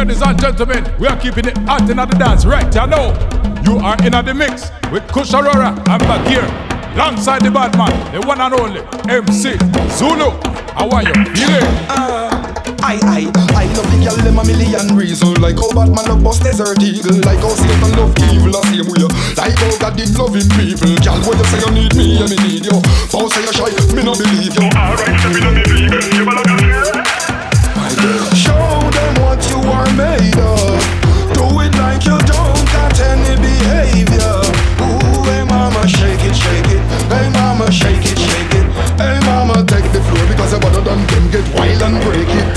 Ladies and gentlemen, we are keeping it hot in the dance, right? You know, you are in the mix with Kush Arora and Bakir, alongside the bad man, the one and only MC Zulu. How are you feeling? Uh, I, I, I love the girl them a million reasons Like how Batman love bust desert eagle. Like how Satan love evil the same way. Like how God did loving people. Girl, when you say you need me, and me need you. So say you shy, me no believe you. Alright, so me no believe you. You what you are made of. Do it like you don't got any behavior. Ooh, hey mama, shake it, shake it. Hey mama, shake it, shake it. Hey mama, take the floor because you're better than them Get wild and break it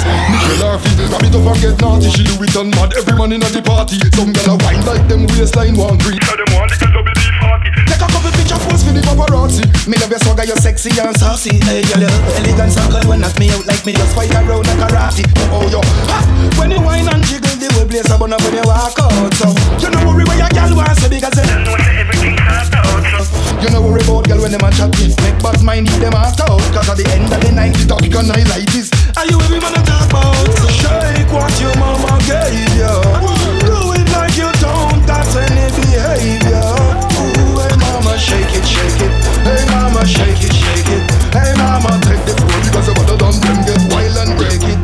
Michelle Harvey, grab it up and get naughty. She do it on mad, every man in the party. Some gyal a wine like them waistline one greet Tell them one little double D party. Take a couple picture post for the paparazzi. Me love your swagger, you're sexy and saucy. Hey gyal, elegant and good when knock me out Like me just fight around a karate Oh, oh yo, ha! When you wine and jiggle the way place I burn up when you walk out So, you know worry where your gyal wants to because everything hard out You know worry about gyal when them a chat Make bad mind hit them after out Cause at the end of the night the talk can highlight this. Are you every man to talk about? Shake what your mama gave you Do it like you don't got any behavior. Ooh, hey mama shake it, shake it. Hey mama shake it, shake it. Hey mama take the floor because you better done them get wild and break it.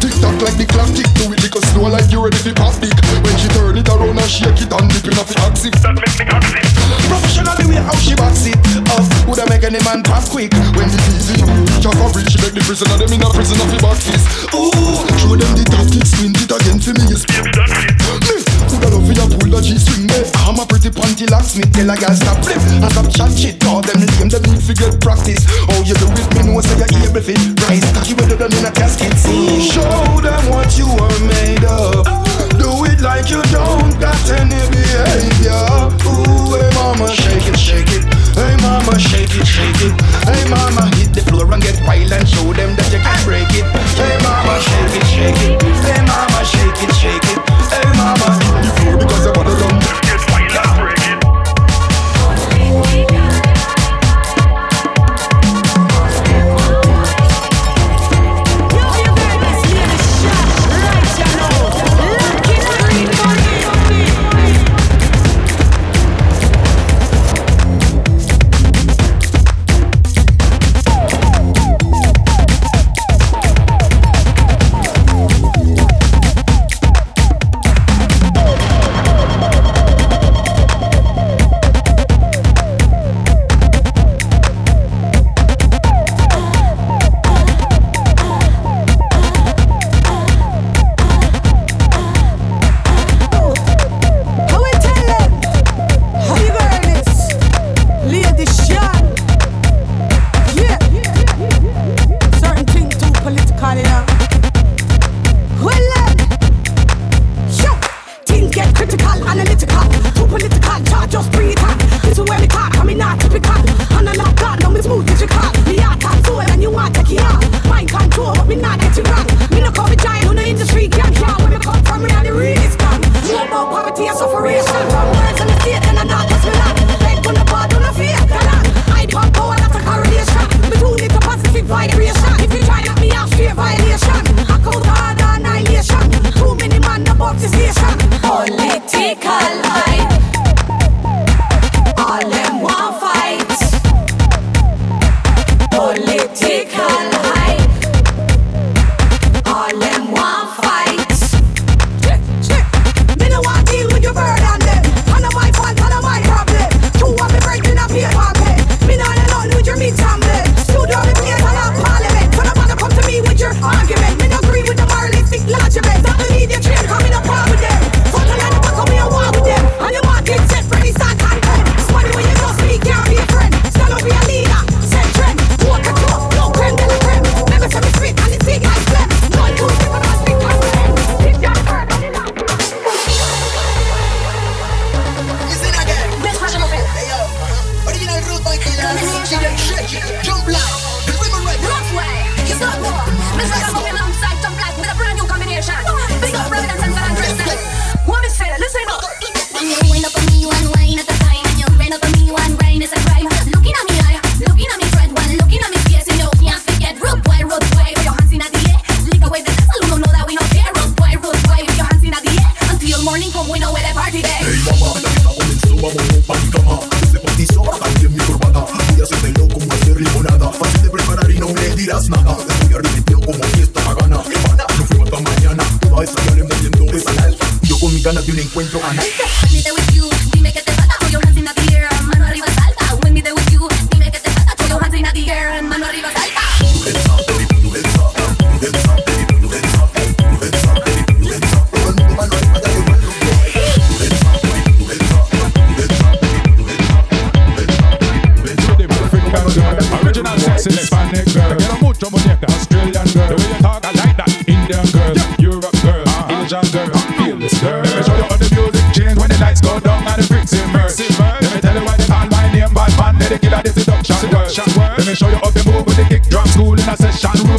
Tick tock like the clock tick Do it little like you ready for pop dick When she turn it around and shake it and dip in off the axis That make me toxic Professionally way how she backs it up. Woulda make any man pop quick. When the TV Just for reach make the prisoner them in a prison of the fist. Ooh Show them the tactics Twin it again for me is Baby that's it. Me Woulda love for you pull the G-string me. I'm a pretty panty locksmith Tell a girl stop flip. And stop chat shit All them lame them need to get practice. Oh you do it me know say you're able fit Rise. Cocky with them in shake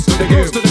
to the girls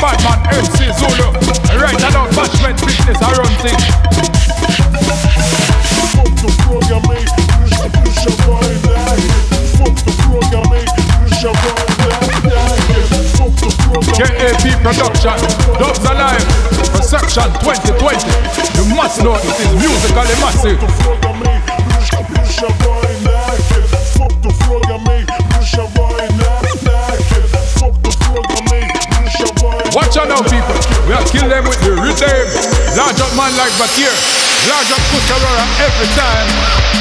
bad man MC Zulu. Right bashment I run things. Fuck the programming, eh? push the push your body back. Fuck the programming, eh? push. JAP eh? Production, Dubs Alive, Perception 2020. You must know this is musically massive. Watch out now, people. We are kill them with the rhythm. Large up man like Bakir. Large up Kush Arora every time.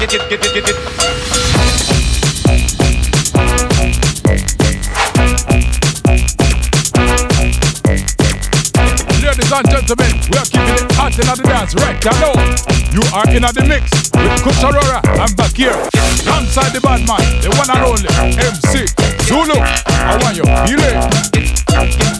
Ladies and gentlemen, we are keeping it hot in the dance right now. You are in the mix with Kush Arora and Bakir. Alongside the bad man, the one and only MC Zulu. I want you feel it.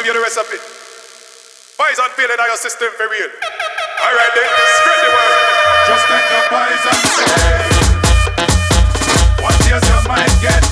give you the recipe. Poison feeling on your system for real. Alright then, spread the word. Just take your poison pill. Once yes, you might get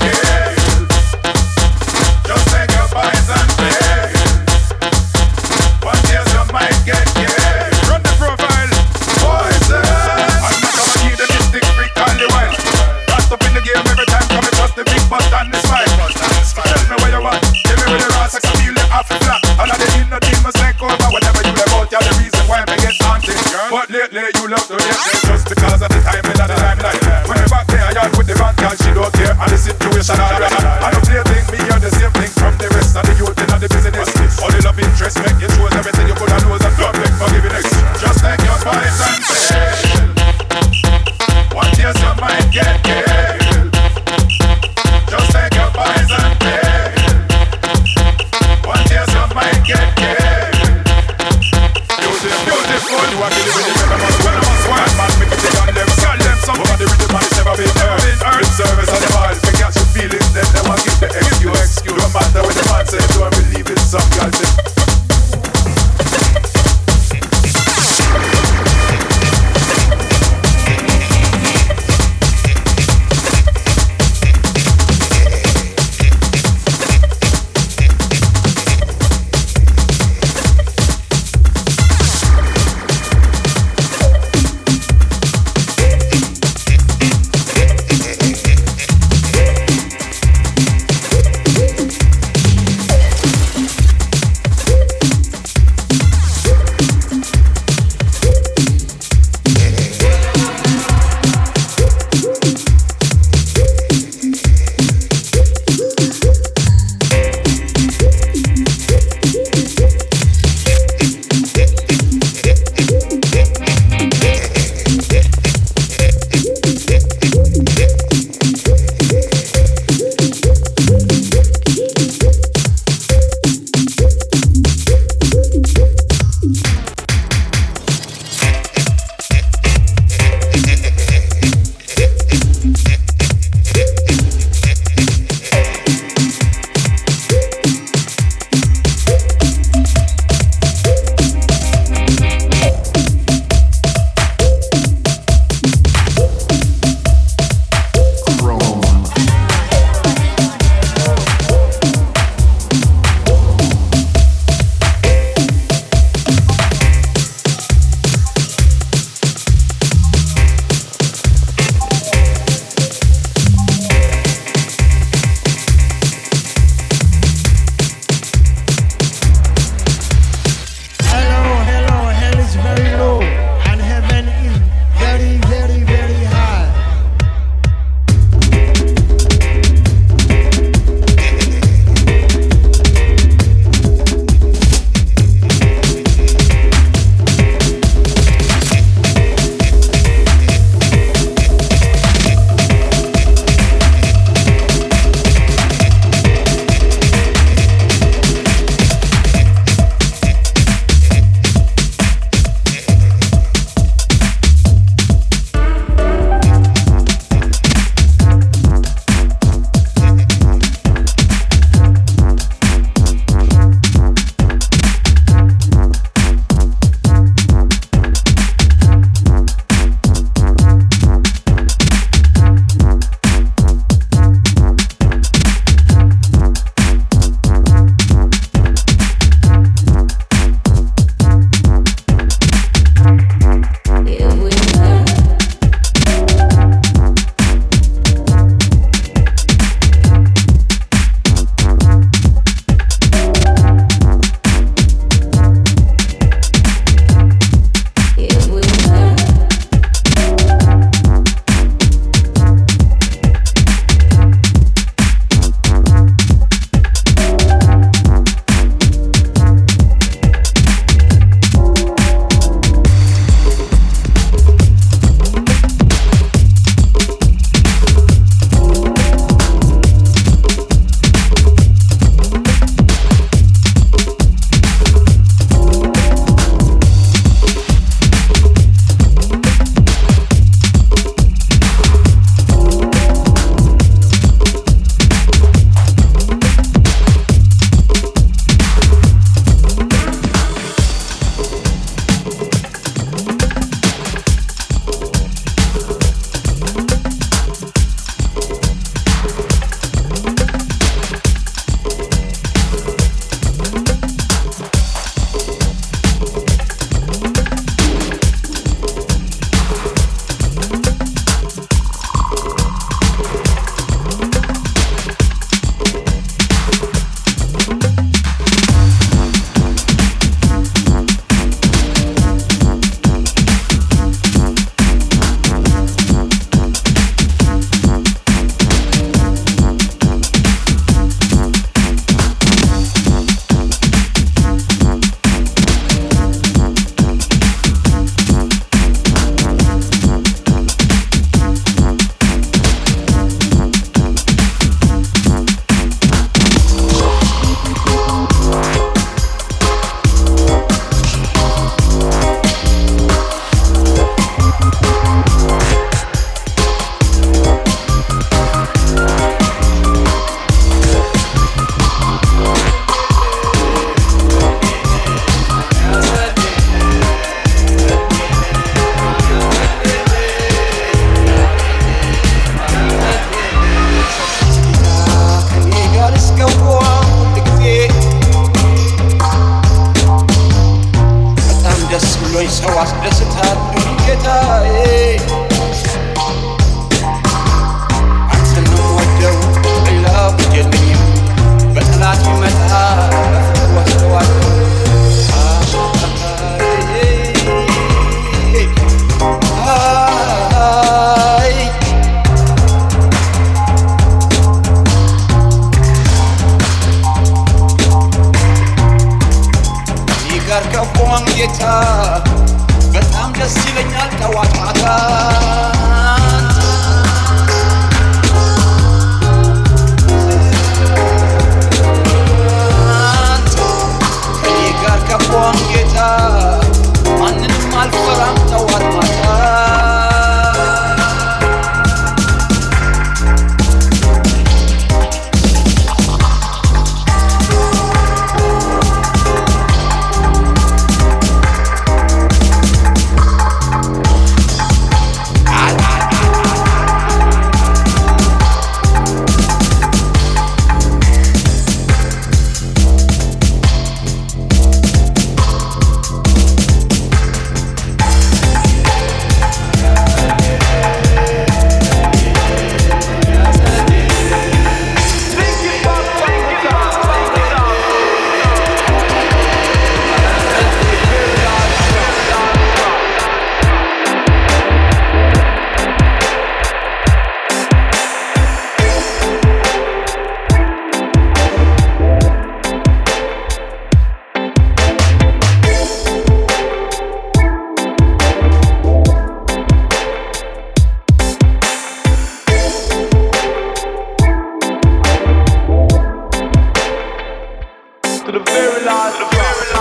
to the very last drop.